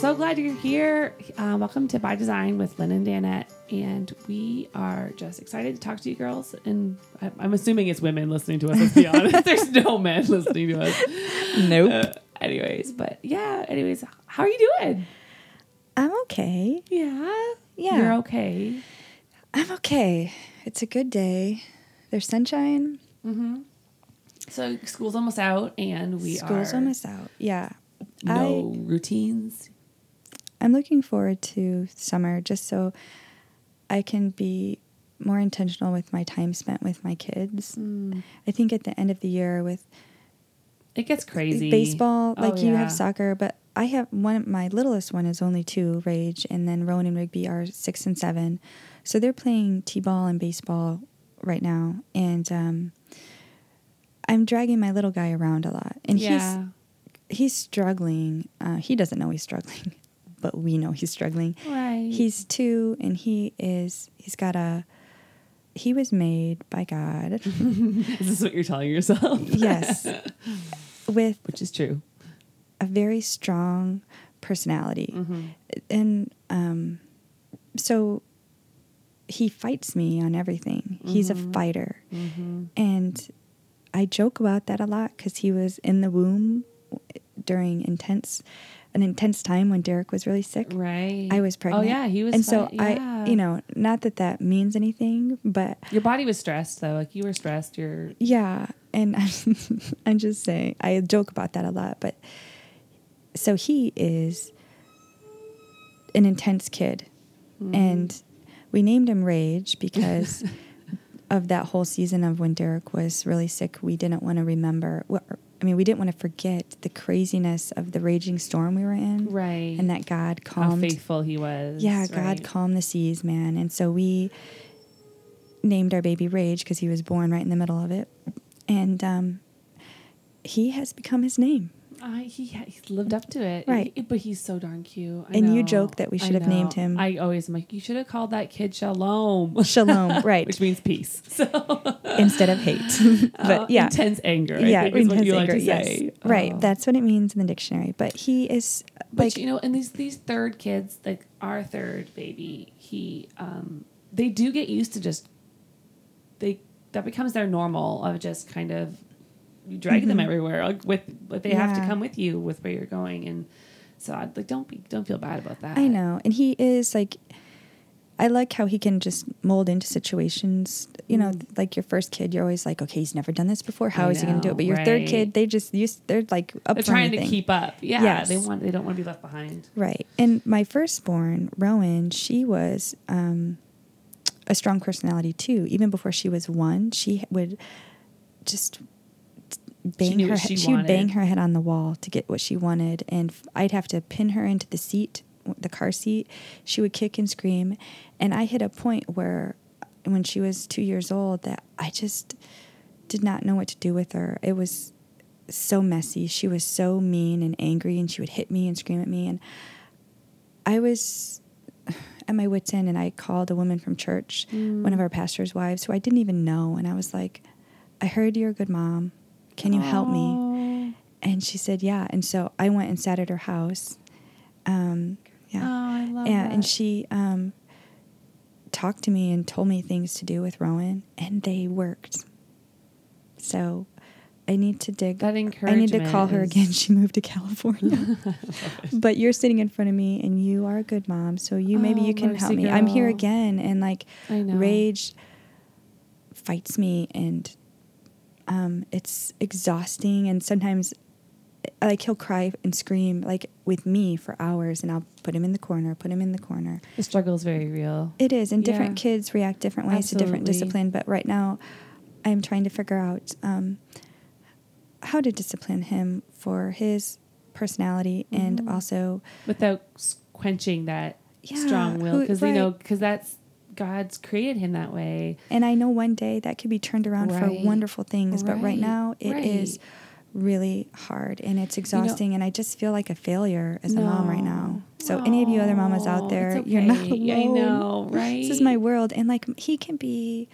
so glad you're here. Uh, welcome to By Design with Lynn and Danette. And we are just excited to talk to you girls. And I- I'm assuming it's women listening to us, let's be honest. There's no men listening to us. Nope. Uh, anyways, but yeah, anyways, how are you doing? I'm okay. Yeah. Yeah. You're okay. I'm okay. It's a good day. There's sunshine. So school's almost out and we are School's are almost out. Yeah. no routines. I'm looking forward to summer just so I can be more intentional with my time spent with my kids. Mm. I think at the end of the year with It gets crazy. baseball, Oh, like you yeah. have soccer, but I have one. My littlest one is only two, Rage, and then Rowan and Rigby are six and seven, so they're playing t-ball and baseball right now, and um, I'm dragging my little guy around a lot, and yeah. he's he's struggling. Uh, he doesn't know he's struggling, but we know he's struggling. right. He's two, and he is. He's got a. He was made by God. Is this what you're telling yourself? yes, with Which is true. a very strong personality. Mm-hmm. And um, so he fights me on everything. He's a Mhm. fighter. Mm-hmm. And I joke about that a lot because he was in the womb during intense, an intense time when Derek was really sick. Right. I was pregnant. Oh yeah, he was. and so fi- I, you know, not that that means anything, but your body was stressed though. Like you were stressed. You're. Yeah, and I'm, I'm just saying, I joke about that a lot, but so he is an intense kid, Mm-hmm. and we named him Rage because of that whole season of when Derek was really sick. We didn't want to remember. I mean, we didn't want to forget the craziness of the raging storm we were in, right. and that God calmed. how faithful he was. Yeah, God right. calmed the seas, man. And so we named our baby Rage because he was born right in the middle of it. And um, he has become his name. I, he he lived up to it. Right. He- but he's so darn cute. I And you know. joke that we I should have named him- I always am like, you should have called that kid Shalom. Shalom, right. Which means peace. So instead of hate. but uh, yeah. intense anger. Yeah, think is what intense anger. like to yes. say. Right. Oh. That's what it means in the dictionary. But he is But you know, and these these third kids, like our third baby, he um they do get used to just they that becomes their normal of just kind of you drag them Mhm. everywhere like with but they have to come with you with where you're going and so I'd like don't be don't feel bad about that. I know. And he is like, I like how he can just mold into situations. You know, Mm. like your first kid, you're always like, okay, he's never done this before. How I is he going to do it? But your third kid, they just used, they're like up They're trying to keep up. Yeah, Yes. they want they don't want to be left behind. Right. And my firstborn, Rowan, she was um, a strong personality too. Even before she was one, she would just bang her she she would bang her head on the wall to get what she wanted and I'd have to pin her into the seat, the car seat. She would kick and scream and I hit a point where uh, when she was 2 years old that I just did not know what to do with her. It was so messy. She was so mean and angry, and she would hit me and scream at me. And I was at my wits' end, and I called a woman from church, one of our pastor's wives, who I didn't even know. And I was like, I heard you're a good mom. Can you help me? me? And she said, Yeah. And so I went and sat at her house. Um, yeah. Oh, I love yeah. that. And she um, talked to me and told me things to do with Rowan, and they worked. So I need to dig. that I need to call her is- again. She moved to California. but you're sitting in front of me and you are a good mom. So you maybe Oh, you can help me. I'm here again and like rage fights me and um, it's exhausting and sometimes like he'll cry and scream like with me for hours and I'll put him in the corner, put him in the corner. The struggle is very real. It is, and different Yeah. kids react different ways to different discipline. But right now, I'm trying to figure out um, how to discipline him for his personality and Mhm. also without quenching that Yeah, strong will because you know because that's god's created him that way and I know one day that could be turned around for wonderful things, but right Right, now it is right. really hard and it's exhausting and I just feel like a failure as a mom right now. So any of you other mamas out there, it's you're not alone. I know, right? This is my world and like he can be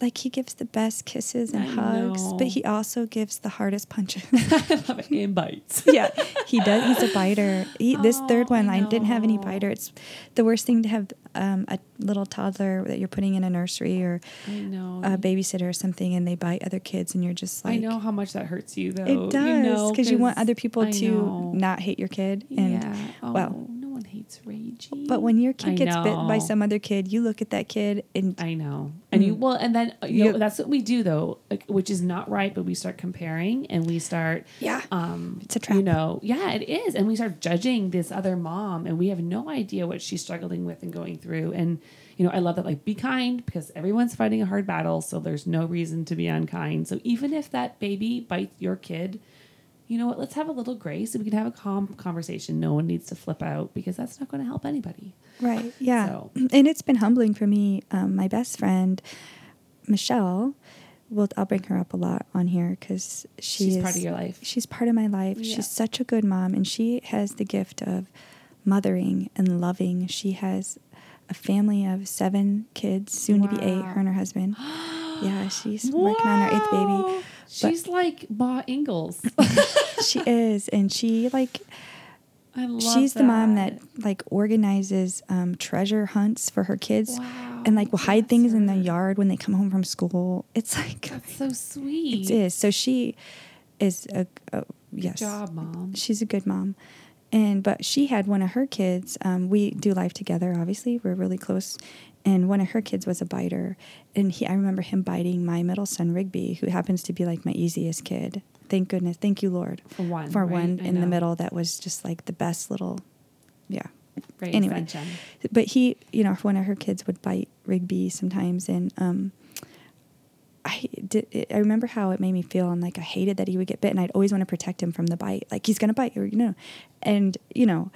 like he gives the best kisses and I hugs, know. but he also gives the hardest punches. I love it. And bites. yeah, he does. He's a biter. He, this Oh, third one, I I, didn't have any biter. It's the worst thing to have um, a little toddler that you're putting in a nursery or a babysitter or something, and they bite other kids, and you're just like, I know how much that hurts you, though. it does you know, because you, want other people to not hate your kid. And yeah. Oh, well, hates Ragey. but when your kid I gets bit by some other kid, you look at that kid and I know. And you Mm. well, and then uh, you know that's what we do though, like, which is not right. But we start comparing, and we start, yeah, um, It's a trap. You know, yeah, it is, and we start judging this other mom, and we have no idea what she's struggling with and going through. And you know, I love that. Like, be kind because everyone's fighting a hard battle, so there's no reason to be unkind. So even if that baby bites your kid. You know what? Let's have a little grace and we can have a calm conversation. No one needs to flip out because that's not going to help anybody. right, yeah. So- And it's been humbling for me. Um, my best friend, Michelle, well, I'll bring her up a lot on here because she She's is, part of your life. She's part of my life. Yeah. She's such a good mom, and she has the gift of mothering and loving. She has a family of seven kids, soon to be eight. Her and her husband. yeah, she's working on her eighth baby. She's like Ma Ingalls. She is, and she like I love she's the mom that like organizes um, treasure hunts for her kids, Wow, and like will hide that's things in the yard when they come home from school. It's like That's so sweet. it is. So she is a, a yes. Good job, mom. she's a good mom and but she had one of her kids um, we do life together obviously we're really close and one of her kids was a biter and he i remember him biting my middle son rigby who happens to be like my easiest kid thank goodness thank you lord For one, for right? one I in the middle that was just like the best little yeah Great anyway. but he you know one of her kids would bite rigby sometimes and um I did. I remember how it made me feel, and like I hated that he would get bit, and I'd always want to protect him from the bite. Like he's gonna bite, or you know, and you know,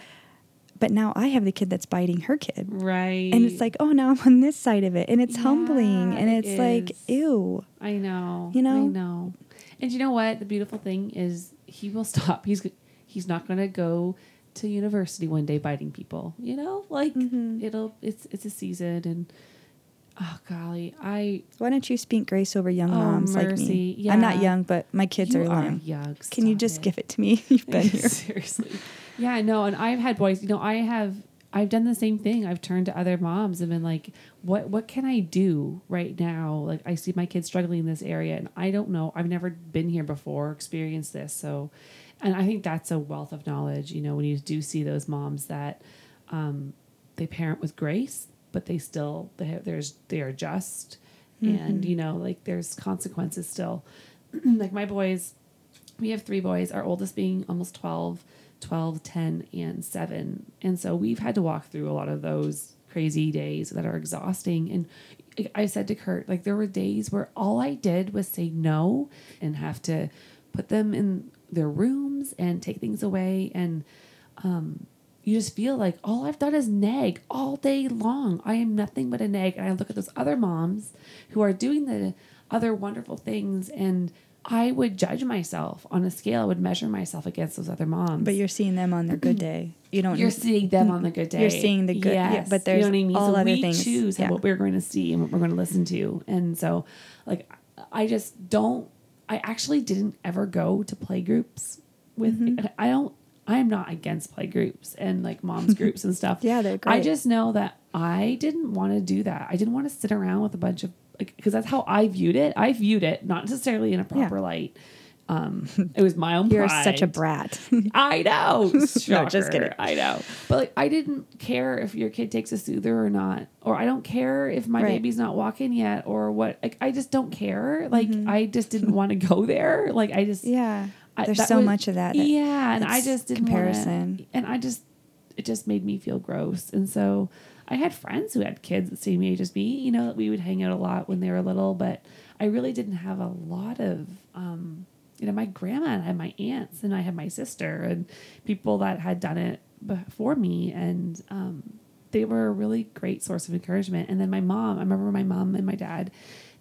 but now I have the kid that's biting her kid, Right. and it's like, oh, now I'm on this side of it, and it's humbling, Yeah, and it it's like, ew, I know. You know? I know. And you know what? The beautiful thing is he will stop. He's he's not going to go to university one day biting people. You know, like Mhm. it'll it's it's a season and oh golly, I why don't you speak grace over young Oh, moms like mercy. me? I'm not young, but my kids you are young. young. Can you just it. give it to me? You've been here. Seriously. Yeah, no, and I've had boys, you know, I have I've done the same thing. I've turned to other moms and been like, what what can I do right now? Like I see my kids struggling in this area and I don't know. I've never been here before, experienced this. So and I think that's a wealth of knowledge, you know, when you do see those moms that um, they parent with grace, but they still they have, there's they are just and Mhm. you know, like there's consequences still. like my boys we have three boys, our oldest being almost 12, 12, 10, and 7. And so we've had to walk through a lot of those crazy days that are exhausting. And I said to Kurt, like, there were days where all I did was say no and have to put them in their rooms and take things away. And um, you just feel like all I've done is nag all day long. I am nothing but a nag. And I look at those other moms who are doing the other wonderful things and I would judge myself on a scale. I would measure myself against those other moms. But you're seeing them on their good day. You don't. You're seeing them on the good day. You're seeing the good- yeah, but there's you know I mean? all so other we things. choose Yeah. what we're going to see and what we're going to listen to. And so, like, I just don't. I actually didn't ever go to play groups with. Mhm. I don't. I am not against play groups and like moms groups and stuff. Yeah, they're great. I just know that I didn't want to do that. I didn't want to sit around with a bunch of because that's how I viewed it. I viewed it not necessarily in a proper light. Um, it was my own. You're such a brat. I know. No, just kidding. I know. But like I didn't care if your kid takes a soother or not. Or I don't care if my Right. baby's not walking yet or what like I just don't care. Like Mhm. I just didn't want to go there. Like I just yeah. I- There's so was- much of that. that yeah, and I just didn't comparison. Wanna, and I just it just made me feel gross. And so I had friends who had kids the same age as me. You know, we would hang out a lot when they were little, but I really didn't have a lot of. Um, you know, my grandma and I had my aunts, and I had my sister, and people that had done it before me, and um, they were a really great source of encouragement. And then my mom, I remember my mom and my dad,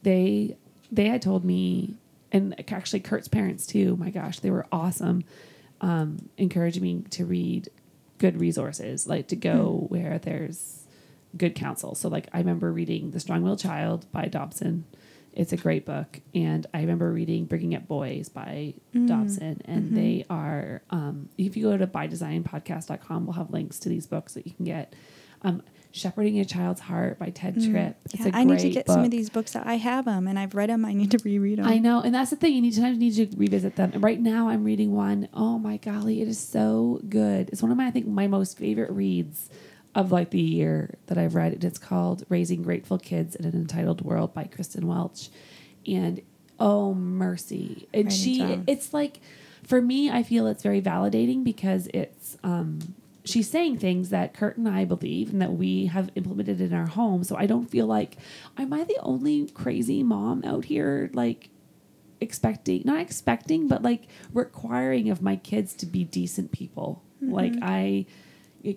they they had told me, and actually Kurt's parents too. My gosh, they were awesome, um, encouraging me to read good resources, like to go Hmm. where there's good counsel. So like I remember reading The Strong Willed Child by Dobson it's a great book. And I remember reading Bringing Up Boys by Mm. Dobson. And Mhm. they are, um, if you go to bydesignpodcast.com, we'll have links to these books that you can get. Um, Shepherding a Child's Heart by Tedd Mm. Tripp. It's Yeah, I need to get book. some of these books. That I have them and I've read them. I need to reread them. I know, and that's the thing. You need sometimes you need to revisit them. And right now, I'm reading one. Oh my golly, it is so good. It's one of my I think my most favorite reads of like the year that I've read. It. It's called "Raising Grateful Kids in an Entitled World" by Kristen Welch, and oh mercy, and she down. it's like for me, I feel it's very validating because it's um she's saying things that Kurt and I believe and that we have implemented in our home. So I don't feel like am I the only crazy mom out here like expecting not expecting but like requiring of my kids to be decent people. Like I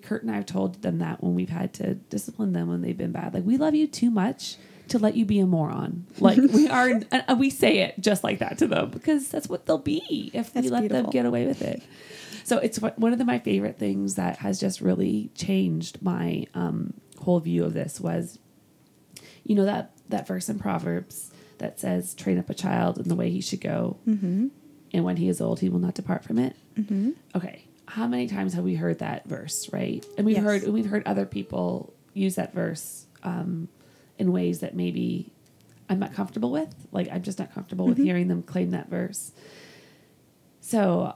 Kurt and I have told them that when we've had to discipline them when they've been bad. Like we love you too much to let you be a moron. Like we are, and and we say it just like that to them because that's what they'll be if we That's let them get away with it. So it's one of the, my favorite things that has just really changed my um, whole view of this was, you know that that verse in Proverbs that says, "Train up a child in the way he should go, Mm-hmm. and when he is old, he will not depart from it." Mm-hmm. Okay, how many times have we heard that verse, right? And we've Yes. heard we've heard other people use that verse um, in ways that maybe I'm not comfortable with. Like I'm just not comfortable with Mhm. hearing them claim that verse. So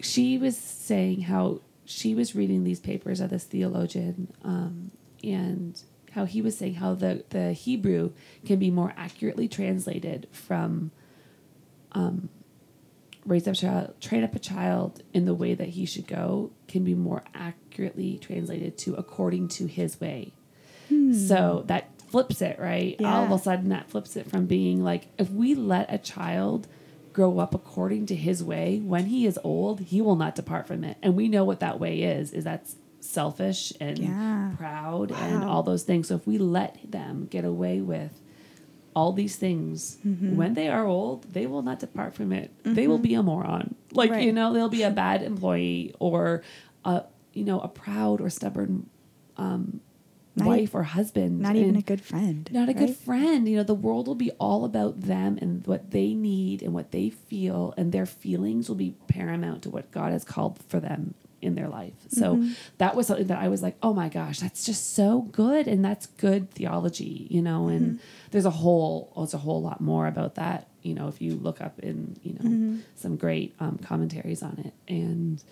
she was saying how she was reading these papers of this theologian um, and how he was saying how the, the Hebrew can be more accurately translated from um, raise up a child, train up a child in the way that he should go can be more accurately translated to according to his way. Hmm. So that flips it, right? All of a sudden, that flips it from being like, if we let a child grow up according to his way, when he is old, he will not depart from it. And we know what that way is, is that's selfish and Yeah. proud and all those things. So if we let them get away with all these things, Mm-hmm. when they are old, they will not depart from it. They will be a moron. Like, you know, they'll be a bad employee or a, you know, a proud or stubborn um, wife or husband. Not even a good friend. not a good friend. You know, the world will be all about them and what they need and what they feel, and their feelings will be paramount to what God has called for them in their life. So Mm-hmm. that was something that I was like, oh my gosh, that's just so good, and that's good theology, you know. And Mm-hmm. there's a whole, there's a whole lot more about that, you know, if you look up in, you know, Mm-hmm. some great um, commentaries on it, and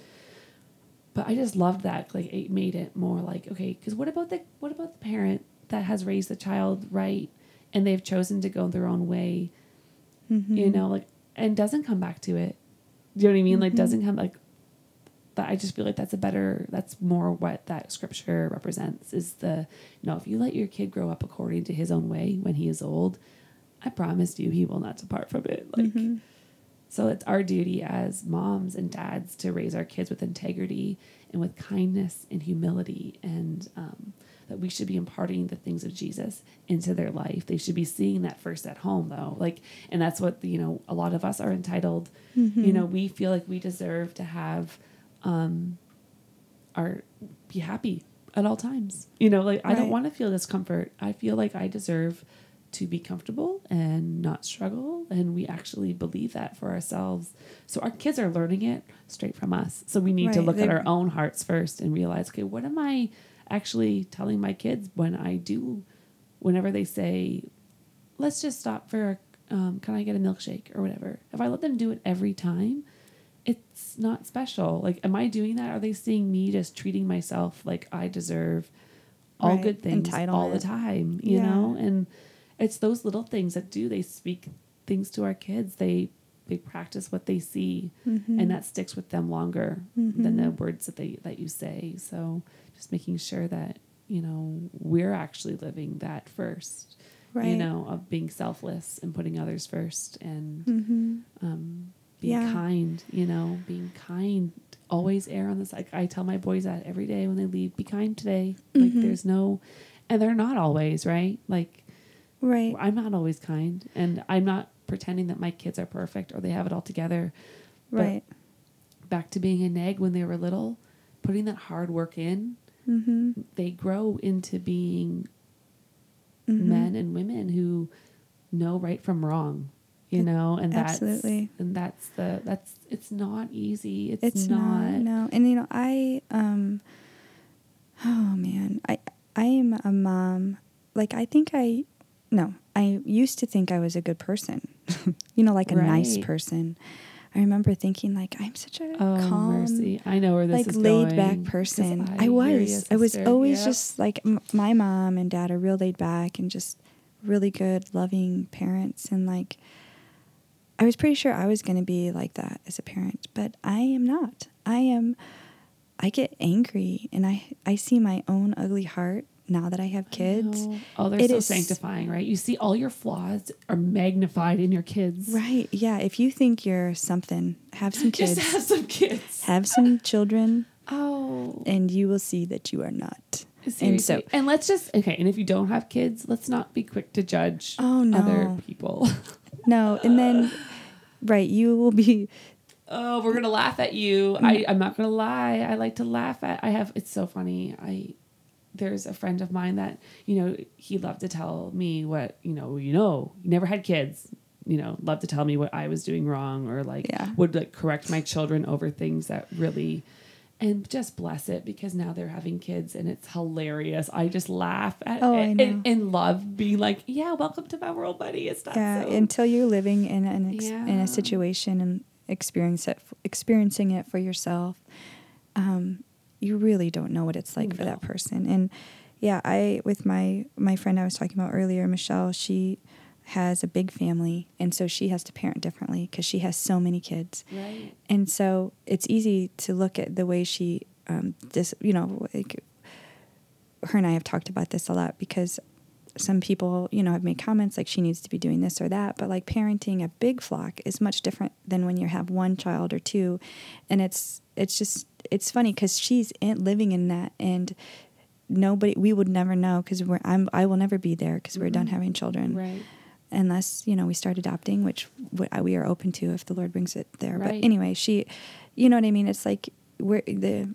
but I just loved that. Like it made it more like okay, because what about the what about the parent that has raised the child right and they've chosen to go their own way, Mm-hmm. you know, like and doesn't come back to it. Do you know what I mean? Like Mhm. doesn't come like that. I just feel like that's a better. That's more what that scripture represents. Is the you know if you let your kid grow up according to his own way when he is old, I promise you he will not depart from it. Like. Mhm. So it's our duty as moms and dads to raise our kids with integrity and with kindness and humility, and um, that we should be imparting the things of Jesus into their life. They should be seeing that first at home, though. Like, and that's what you know. A lot of us are entitled. Mm-hmm. You know, we feel like we deserve to have um, our be happy at all times. You know, like I don't want to feel discomfort. I feel like I deserve to be comfortable and not struggle. And we actually believe that for ourselves. So our kids are learning it straight from us. So we need to look at They're- our own hearts first and realize, okay, what am I actually telling my kids when I do, whenever they say, let's just stop for, um, can I get a milkshake or whatever? If I let them do it every time, it's not special. Like, am I doing that? Are they seeing me just treating myself like I deserve all Right. good things all the time? You Yeah. know, and it's those little things that do. They speak things to our kids. They they practice what they see, Mhm. and that sticks with them longer than the Mhm. words that they that you say. So just making sure that you know we're actually living that first. right. You know, of being selfless and putting others first and Mm-hmm. um, being Yeah. kind, you know, being kind. Always err on the side. I tell my boys that every day when they leave. Be kind today. Like Mhm. there's no, and they're not always right. Like Right. I'm not always kind, and I'm not pretending that my kids are perfect or they have it all together. But Right. Back to being a nag when they were little, putting that hard work in, Mm-hmm. they grow into being Mhm. men and women who know right from wrong, you know, and that's Absolutely. and that's the that's it's not easy. It's, it's not, not, no. And you know i um oh man. I i am a mom. Like i think i no i used to think i was a good person. You know like a nice person. I remember thinking like i'm such a Oh calm mercy! I know where this like laid back person. I i, was. I was always Yep. just like m- my mom and dad are real laid back and just really good loving parents. And like I was pretty sure I was going to be like that as a parent, but I am not. I am I get angry and I I see my own ugly heart now that I have kids. know. Oh, they're It so is- sanctifying, right? You see all your flaws are magnified in your kids. Right. Yeah, if you think you're something, have some kids. Just have some kids. have some children Oh, and you will see that you are not. seriously. And so and let's just okay. And if you don't have kids, let's not be quick to judge Oh, other people. no, and then right, you will be oh, we're gonna laugh at you. I, mm. I'm not gonna lie. I like to laugh at. I have. It's so funny. I there's a friend of mine that you know he loved to tell me what you know. You know, never had kids. You know, loved to tell me what I was doing wrong or like Yeah. would like correct my children over things that really. And just bless it because now they're having kids and it's hilarious. I just laugh at Oh, it and, and love being like, yeah, welcome to my world, buddy. It's not yeah, so. until you're living in an ex- in a situation and experience it, experiencing it for yourself, um, you really don't know what it's like for that person. And yeah, I with my my friend I was talking about earlier, Michelle, she has a big family, and so she has to parent differently because she has so many kids. right. And so it's easy to look at the way she, um, this, you know, like her and I have talked about this a lot because some people, you know, have made comments like she needs to be doing this or that. But like parenting a big flock is much different than when you have one child or two, and it's it's just it's funny because she's in, living in that and nobody we would never know because we're I'm I will never be there because we're done Mhm. having children Right. Unless you know we start adopting which we are open to if the lord brings it there Right. but anyway she you know what i mean it's like we're the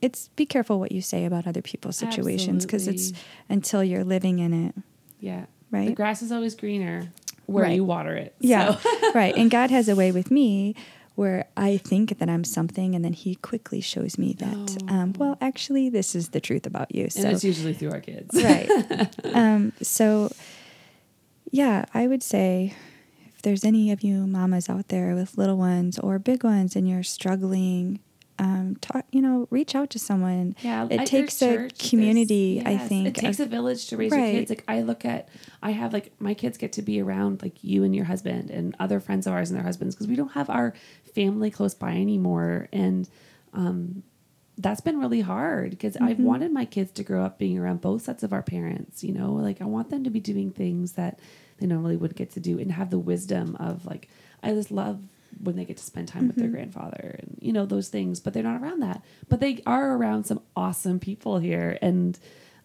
it's be careful what you say about other people's situations because it's until you're living in it Yeah. Right. The grass is always greener where Right. you water it. yeah So- right and god has a way with me where i think that i'm something and then he quickly shows me that um, well actually this is the truth about you and so it's usually through our kids. right um, so yeah i would say if there's any of you mamas out there with little ones or big ones and you're struggling um, talk you know reach out to someone. Yeah, it takes a church, there's- community i think it takes of- a village to raise your kids. Like I look at, I have like my kids get to be around like you and your husband and other friends of ours and their husbands because we don't have our family close by anymore, and um, that's been really hard because I've Mm-hmm. wanted my kids to grow up being around both sets of our parents. You know, like I want them to be doing things that they normally would get to do and have the wisdom of like I just love when they get to spend time with their Mm-hmm. grandfather and you know those things but they're not around that but they are around some awesome people here and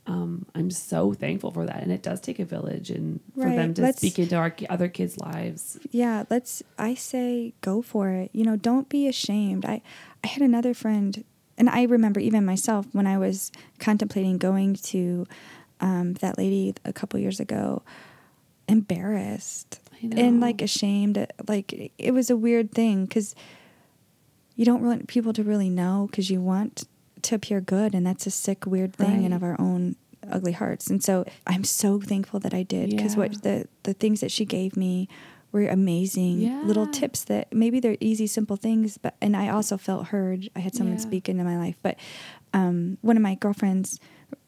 um, i'm so thankful for that and it does take a village and for Right, them to let's- speak into our other kids lives yeah let's i say go for it you know don't be ashamed i i had another friend and i remember even myself when i was contemplating going to um, that lady a couple years ago embarrassed and like ashamed like it was a weird thing because you don't want people to really know because you want to appear good and that's a sick weird thing and of our own ugly hearts. And so i'm so thankful that i did because Yeah. what the the things that she gave me were amazing little tips that maybe they're easy simple things but and i also felt heard. I had someone Yeah. speak into my life but um, one of my girlfriends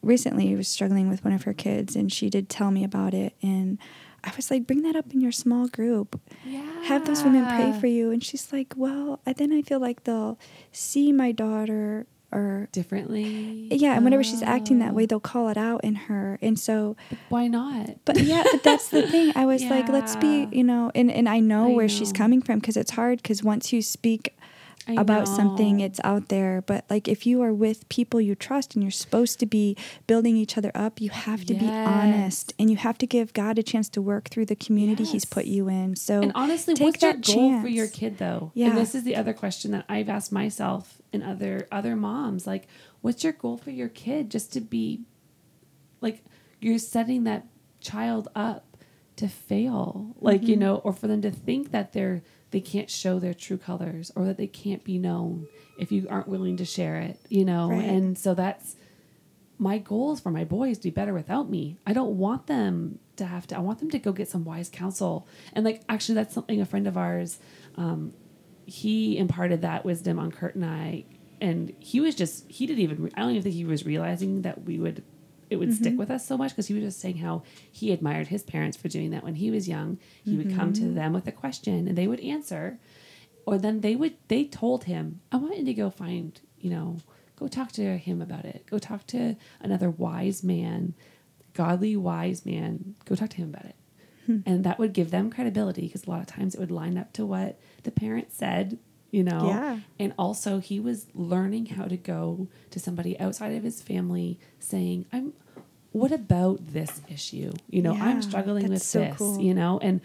recently was struggling with one of her kids and she did tell me about it and i was like bring that up in your small group. Yeah have those women pray for you. And she's like well I- then i feel like they'll see my daughter or differently? Yeah and whenever she's acting that way Oh. they'll call it out in her and so why not? But yeah but that's the thing. I was like let's be you know and, and i know I where she's coming from because it's hard because once you speak I about something it's out there but like if you are with people you trust and you're supposed to be building each other up you have to be honest and you have to give god a chance to work through the community he's put you in so and honestly, take what's your goal for your kid though? Yeah. And this is the other question that I've asked myself and other other moms. Like, what's your goal for your kid? Just to be like you're setting that child up to fail like you Mhm. know or for them to think that they're they can't show their true colors or that they can't be known if you aren't willing to share it you know? Right. and so that's my goal is for my boys to be better without me. I don't want them to have to i want them to go get some wise counsel. And like actually that's something a friend of ours um, he imparted that wisdom on kurt and i. And he was just he didn't even i don't even think he was realizing that we would it would stick Mhm. with us so much because he was just saying how he admired his parents for doing that when he was young he would come to Mhm. them with a question and they would answer or then they would they told him i want you to go find you know go talk to him about it go talk to another wise man godly wise man go talk to him about it Hmm. and that would give them credibility because a lot of times it would line up to what the parent said you know? Yeah. and also he was learning how to go to somebody outside of his family saying i'm what about this issue? You know Yeah, i'm struggling with so this cool. you know? And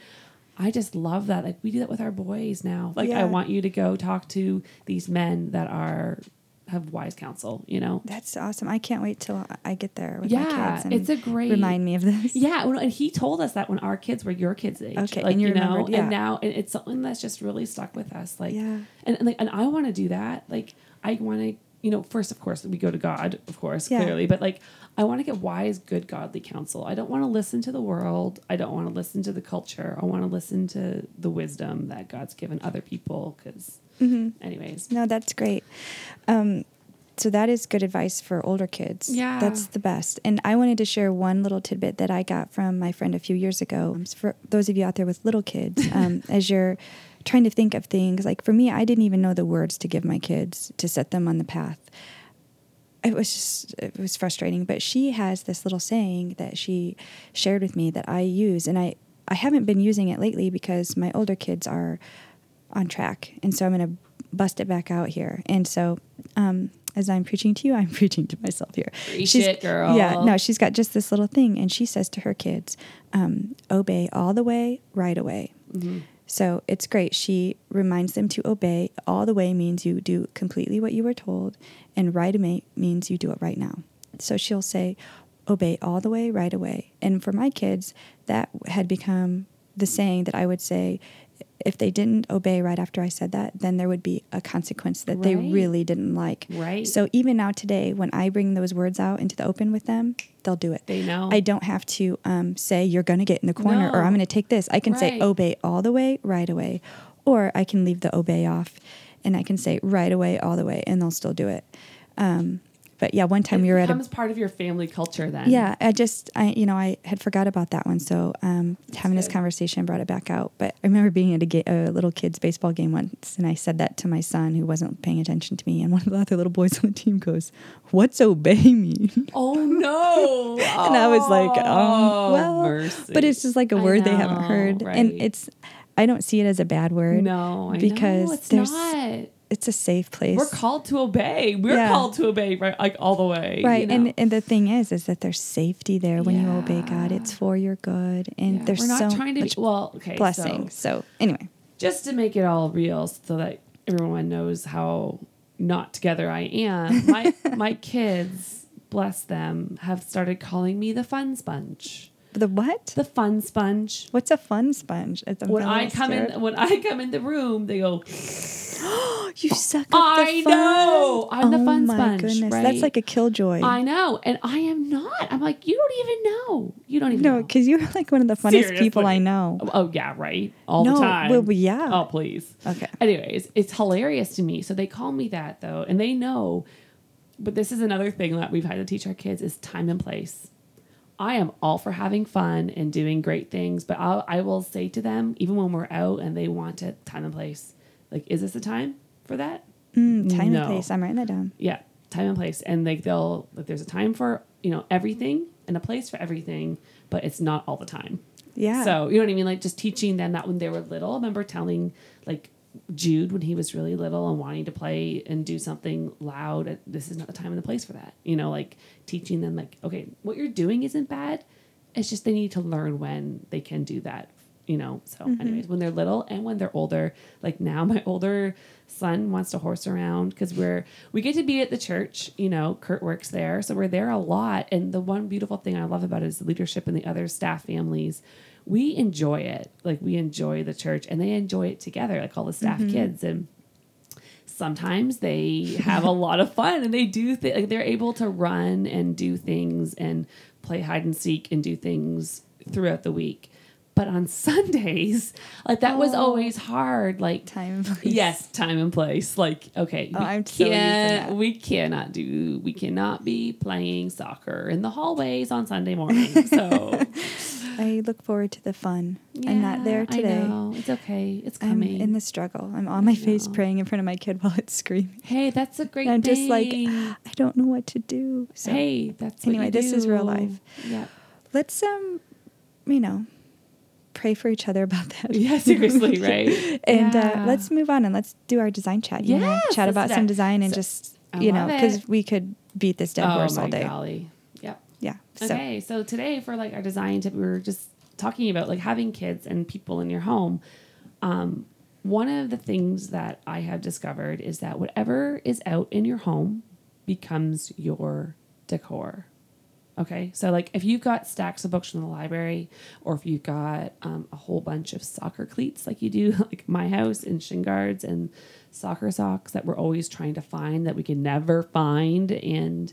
i just love that. Like we do that with our boys now. Like i want you to go talk to these men that are have wise counsel you know That's awesome. I can't wait till I get there with my kids. and it's a great remind me of this. yeah, well, and he told us that when our kids were your kids' age. Okay, like and you you know, yeah. and now it, it's something that's just really stuck with us. Like, Yeah. and, and like, and I want to do that. Like, I want to, you know, first of course we go to God, of course, Yeah. clearly, but like, I want to get wise, good, godly counsel. I don't want to listen to the world. I don't want to listen to the culture. I want to listen to the wisdom that God's given other people. Because, hmm anyways, No, that's great. Um, so that is good advice for older kids. Yeah. That's the best. And I wanted to share one little tidbit that I got from my friend a few years ago. Um, For those of you out there with little kids, um, as you're trying to think of things, like for me, I didn't even know the words to give my kids to set them on the path. It was just, it was frustrating. But she has this little saying that she shared with me that I use. And I, I haven't been using it lately because my older kids are on track. And so I'm going to bust it back out here. And so, um, as I'm preaching to you, I'm preaching to myself here. Preach it, girl. Yeah, no, she's got just this little thing, and she says to her kids, um, "Obey all the way, right away." Mhm. So it's great. She reminds them to obey. All the way means you do completely what you were told, and right away means you do it right now. So she'll say, obey all the way, right away. And for my kids, that had become the saying that I would say, if they didn't obey right after I said that, then there would be a consequence that they really didn't like. right? So even now today, when I bring those words out into the open with them, they'll do it. they know. I don't have to um, say you're going to get in the corner or I'm going to take this. I can say obey all the way, right away, or I can leave the obey off, and I can say right away, all the way, and they'll still do it. Um, but yeah, one time it we were at a becomes part of your family culture then. yeah. I just I you know I had forgot about that one, so um, having this conversation brought it back out. But I remember being at a, ga- a little kids baseball game once, and I said that to my son who wasn't paying attention to me, and one of the other little boys on the team goes, "What's obey mean?" Oh no! And I was like, um, Oh, well, mercy. but it's just like a word they haven't heard, right. and it's I don't see it as a bad word. no I because know, it's there's- not. It's a safe place. We're called to obey. We're Yeah. called to obey, right? Like all the way, right, you know? and and the thing is, is that there's safety there when you obey God. It's for your good, and Yeah, there's we're not so trying to much be, well, okay, blessing. So So, anyway, just to make it all real, so that everyone knows how not together I am. My my kids, bless them, have started calling me the fun sponge. the what? The fun sponge. What's a fun sponge? It's a When I come scared. in, when I come in the room, they go, you suck up I the fun. know. I'm the oh fun my sponge, goodness, right? that's like a killjoy. I know, and I am not. I'm like, you don't even know. You don't even no, know. because you're like one of the funnest people I know. Oh, oh, yeah, right. All no, the time. well, yeah. Oh, please. Okay. Anyways, it's hilarious to me. So they call me that though, and they know. But this is another thing that we've had to teach our kids is time and place. I am all for having fun and doing great things, but I'll, I will say to them, even when we're out and they want it, time and place. Like, is this the time for that? Mm, time No. and place. I'm writing that down. Yeah, time and place. And like they'll like there's a time for you know everything and a place for everything, but it's not all the time. Yeah. So you know what I mean? Like just teaching them that when they were little. I remember telling like Jude when he was really little and wanting to play and do something loud. uh, This is not the time and the place for that. You know, like teaching them like, okay, what you're doing isn't bad. It's just they need to learn when they can do that. You know. So, Mm-hmm. anyways, when they're little and when they're older, like now, my older son wants to horse around because we're we get to be at the church. You know, Kurt works there, so we're there a lot. And the one beautiful thing I love about it is the leadership and the other staff families we enjoy it. Like we enjoy the church and they enjoy it together, like all the staff Mm-hmm. kids. And sometimes they have a lot of fun and they do th- like they're able to run and do things and play hide and seek and do things throughout the week. But on Sundays, like that was Oh. always hard. Like Time. and place. Yes, time and place. Like, okay, Oh, we I'm so can't, that. we cannot do, we cannot be playing soccer in the hallways on Sunday morning. So I look forward to the fun. I'm not there today. I know. It's okay. It's coming. I'm in the struggle. I'm on my face praying in front of my kid while it's screaming. hey, that's a great I'm thing. just like, I don't know what to do. So hey, that's anyway, this is real life. Yeah. let's um, you know, pray for each other about that. Yeah, seriously, right? and Yeah. uh, let's move on and let's do our design chat. You know, chat about some design and So- just I you know because we could beat this dead oh horse my all day. golly. Yep. Yeah. So Okay, so today for like our design tip, we were just talking about like having kids and people in your home. Um, one of the things that I have discovered is that whatever is out in your home becomes your decor. Okay, so like if you've got stacks of books from the library, or if you've got um, a whole bunch of soccer cleats like you do, like my house, and shin guards and soccer socks that we're always trying to find that we can never find, and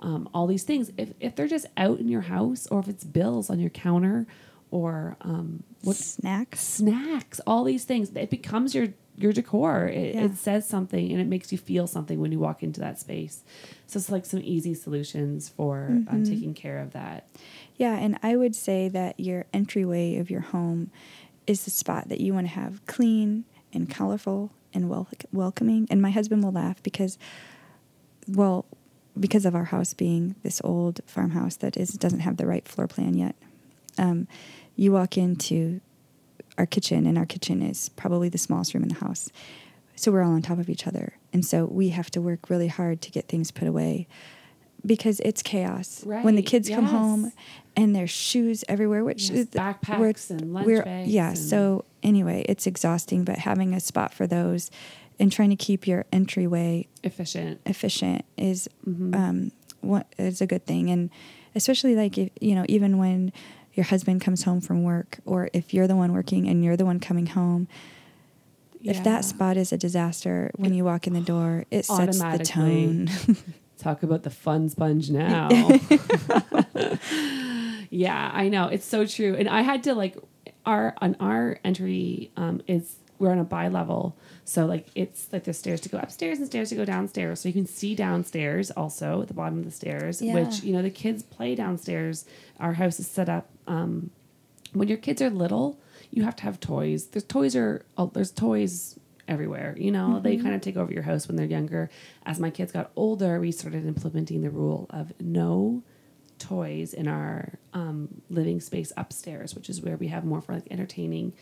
um, all these things, if, if they're just out in your house, or if it's bills on your counter, or um, what snacks. snacks, all these things, it becomes your your decor. It, Yeah. it says something and it makes you feel something when you walk into that space. So it's like some easy solutions for Mm-hmm. um, taking care of that. Yeah, and I would say that your entryway of your home is the spot that you want to have clean and colorful and wel- welcoming. And my husband will laugh because, well, because of our house being this old farmhouse that is doesn't have the right floor plan yet. Um, you walk into our kitchen, and our kitchen is probably the smallest room in the house. So we're all on top of each other, and so we have to work really hard to get things put away because it's chaos when the Right, kids come home and there's shoes everywhere which Yes, is- backpacks and lunch we're- bags yeah and- so anyway it's exhausting but having a spot for those and trying to keep your entryway Efficient. efficient is Mhm. um what is a good thing and especially like if you know even when your husband comes home from work or if you're the one working and you're the one coming home if that spot is a disaster when It- you walk in the door it sets the tone Talk about the fun sponge now. yeah, I know. It's so true. And I had to like our on our entry um is we're on a bi level. So like it's like there's stairs to go upstairs and stairs to go downstairs. So you can see downstairs also at the bottom of the stairs, Yeah. which you know the kids play downstairs. Our house is set up um when your kids are little, you have to have toys. There's toys are oh, there's toys everywhere. You know, they kind of take over your house when they're younger. As my kids got older, we started implementing the rule of no toys in our um, living space upstairs, which is where we have more for like entertaining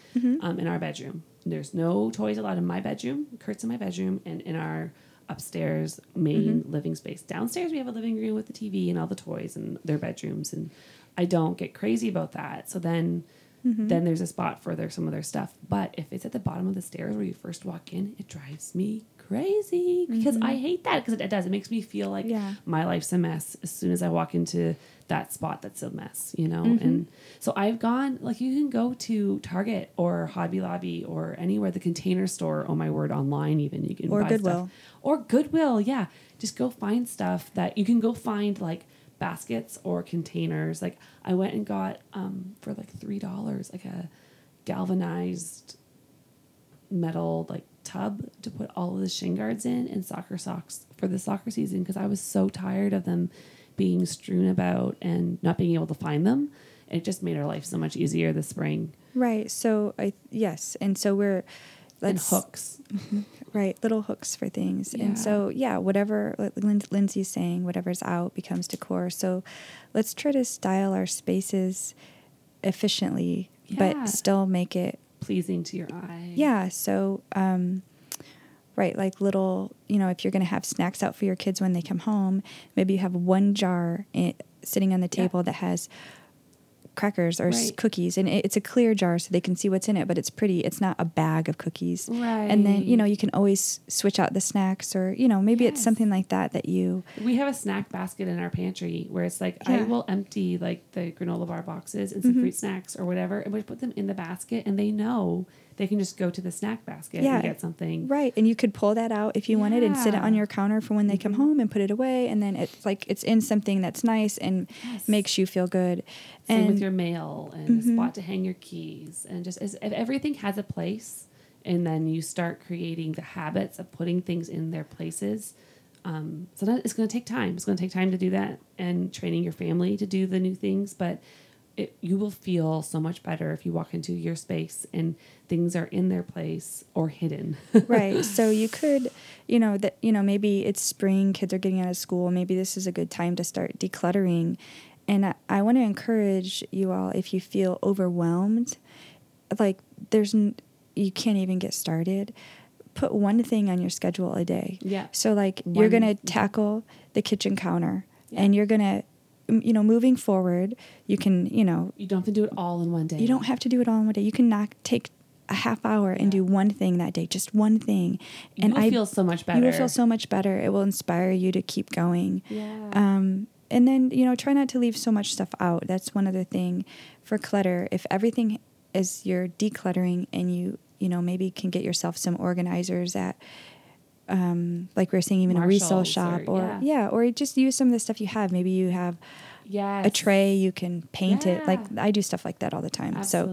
um, in our bedroom. There's no toys allowed in my bedroom. Kurt's in my bedroom, and in our upstairs main living space. Downstairs, we have a living room with the TV and all the toys and their bedrooms. And I don't get crazy about that. So then. Then there's a spot for their some of their stuff. But if it's at the bottom of the stairs where you first walk in, it drives me crazy because I hate that because it, it does. It makes me feel like Yeah. my life's a mess as soon as I walk into that spot that's a mess, you know? Mm-hmm. And so I've gone, like, you can go to Target or Hobby Lobby or anywhere, the container store, oh my word, online even. You can Or buy Goodwill. Stuff. Or Goodwill, yeah. Just go find stuff that you can go find, like, baskets or containers. Like, I went and got um, for like $3, like a galvanized metal like tub to put all of the shin guards in and soccer socks for the soccer season because I was so tired of them being strewn about and not being able to find them. It just made our life so much easier this spring. right so i yes and so we're and hooks. right little hooks for things Yeah. and so yeah whatever like Lin- lindsay's saying whatever's out becomes decor so let's try to style our spaces efficiently Yeah. but still make it Pleasing to your eye. yeah so um right like little you know if you're going to have snacks out for your kids when they come home maybe you have one jar i sitting on the Yeah. table that has crackers or s Right. cookies, and it, it's a clear jar so they can see what's in it, but it's pretty. It's not a bag of cookies. right And then you know you can always switch out the snacks, or you know maybe it's something like that that you. We have a snack basket in our pantry where it's like I will empty like the granola bar boxes and some Mhm. fruit snacks or whatever, and we put them in the basket, and they know they can just go to the snack basket Yeah. and get something. Right, and you could pull that out if you wanted and sit it on your counter for when they come Mhm. home and put it away, and then it's like it's in something that's nice and Yes. makes you feel good. Same and with your mail and a Mhm. spot to hang your keys, and just as, if everything has a place, and then you start creating the habits of putting things in their places. Um, so that it's going to take time. It's going to take time to do that, and training your family to do the new things. But it, you will feel so much better if you walk into your space and things are in their place or hidden. right. So you could you know that you know maybe it's spring kids are getting out of school maybe this is a good time to start decluttering. And i, I want to encourage you all if you feel overwhelmed like there's n- you can't even get started put one thing on your schedule a day. Yeah. so like you're going to mm-hmm. tackle the kitchen counter and you're going to you know moving forward you can you know You don't have to do it all in one day. you don't have to do it all in one day. You can knock take a half hour and do one thing that day just one thing and will i feel so much better. you will feel so much better it will inspire you to keep going Yeah. um, and then you know try not to leave so much stuff out that's one other thing for clutter if everything is you're decluttering and you you know maybe can get yourself some organizers at um, like we are saying even a resale shop or- or, yeah. yeah. or just use some of the stuff you have maybe you have yes. a tray you can paint it like i do stuff like that all the time so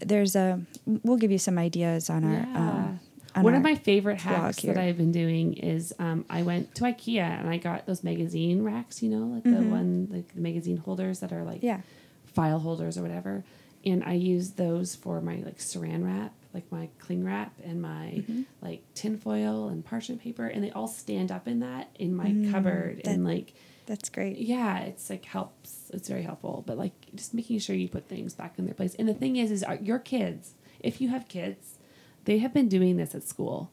there's a we'll give you some ideas on our um, on One our- of my favorite hacks here. that I've been doing is um, I went to IKEA and I got those magazine racks, you know, like the Mhm. one like the magazine holders that are like yeah file holders or whatever. And I use those for my like saran wrap, like my cling wrap and my Mhm. like tinfoil and parchment paper, and they all stand up in that in my Mm, cupboard. and like, that's great yeah, it's like helps. It's very helpful. But like just making sure you put things back in their place. And the thing is, is uh, your kids, if you have kids, they have been doing this at school.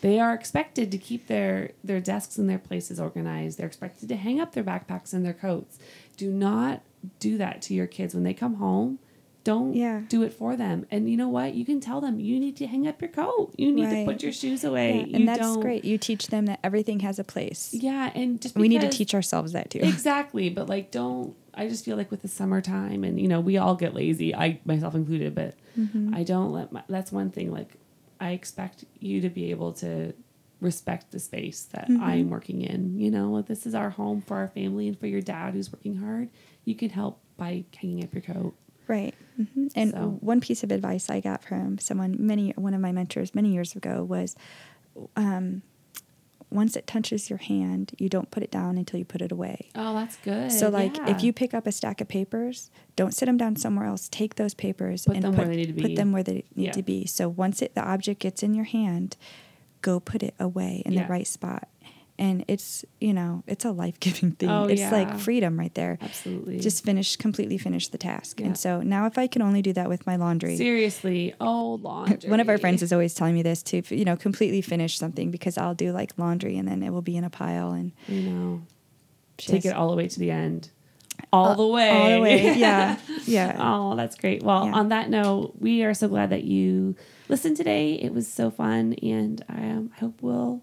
They are expected to keep their their desks and their places organized. They're expected to hang up their backpacks and their coats. Do not do that to your kids when they come home. Don't Yeah. do it for them. And you know what? You can tell them you need to hang up your coat. You need Right. to put your shoes away. Yeah, and that's don't- great you teach them that everything has a place Yeah, and just we need to teach ourselves that too exactly but like don't i just feel like with the summertime and you know we all get lazy i myself included but Mhm. i don't let my that's one thing like i expect you to be able to respect the space that Mhm. i'm working in you know this is our home for our family and for your dad who's working hard you can help by hanging up your coat Right. Hmm And So- one piece of advice I got from someone many one of my mentors many years ago was um, once it touches your hand, you don't put it down until you put it away. oh that's good So like Yeah. if you pick up a stack of papers, don't sit them down somewhere else. Take those papers Put and them put, where they need to put them where they need Yeah. to be. So once it the object gets in your hand, go put it away in Yeah. the right spot. And it's, you know, it's a life-giving thing. Oh, it's yeah. like freedom right there. absolutely Just finish completely finish the task. Yeah. And so now if I can only do that with my laundry. seriously oh laundry One of our friends is always telling me this to, you know, completely finish something because I'll do like laundry and then it will be in a pile and you know take has- it all the way to the end all the way all the way. Yeah. Yeah. Oh, that's great. Well, Yeah. on that note, we are so glad that you listened today. It was so fun, and I um, hope we'll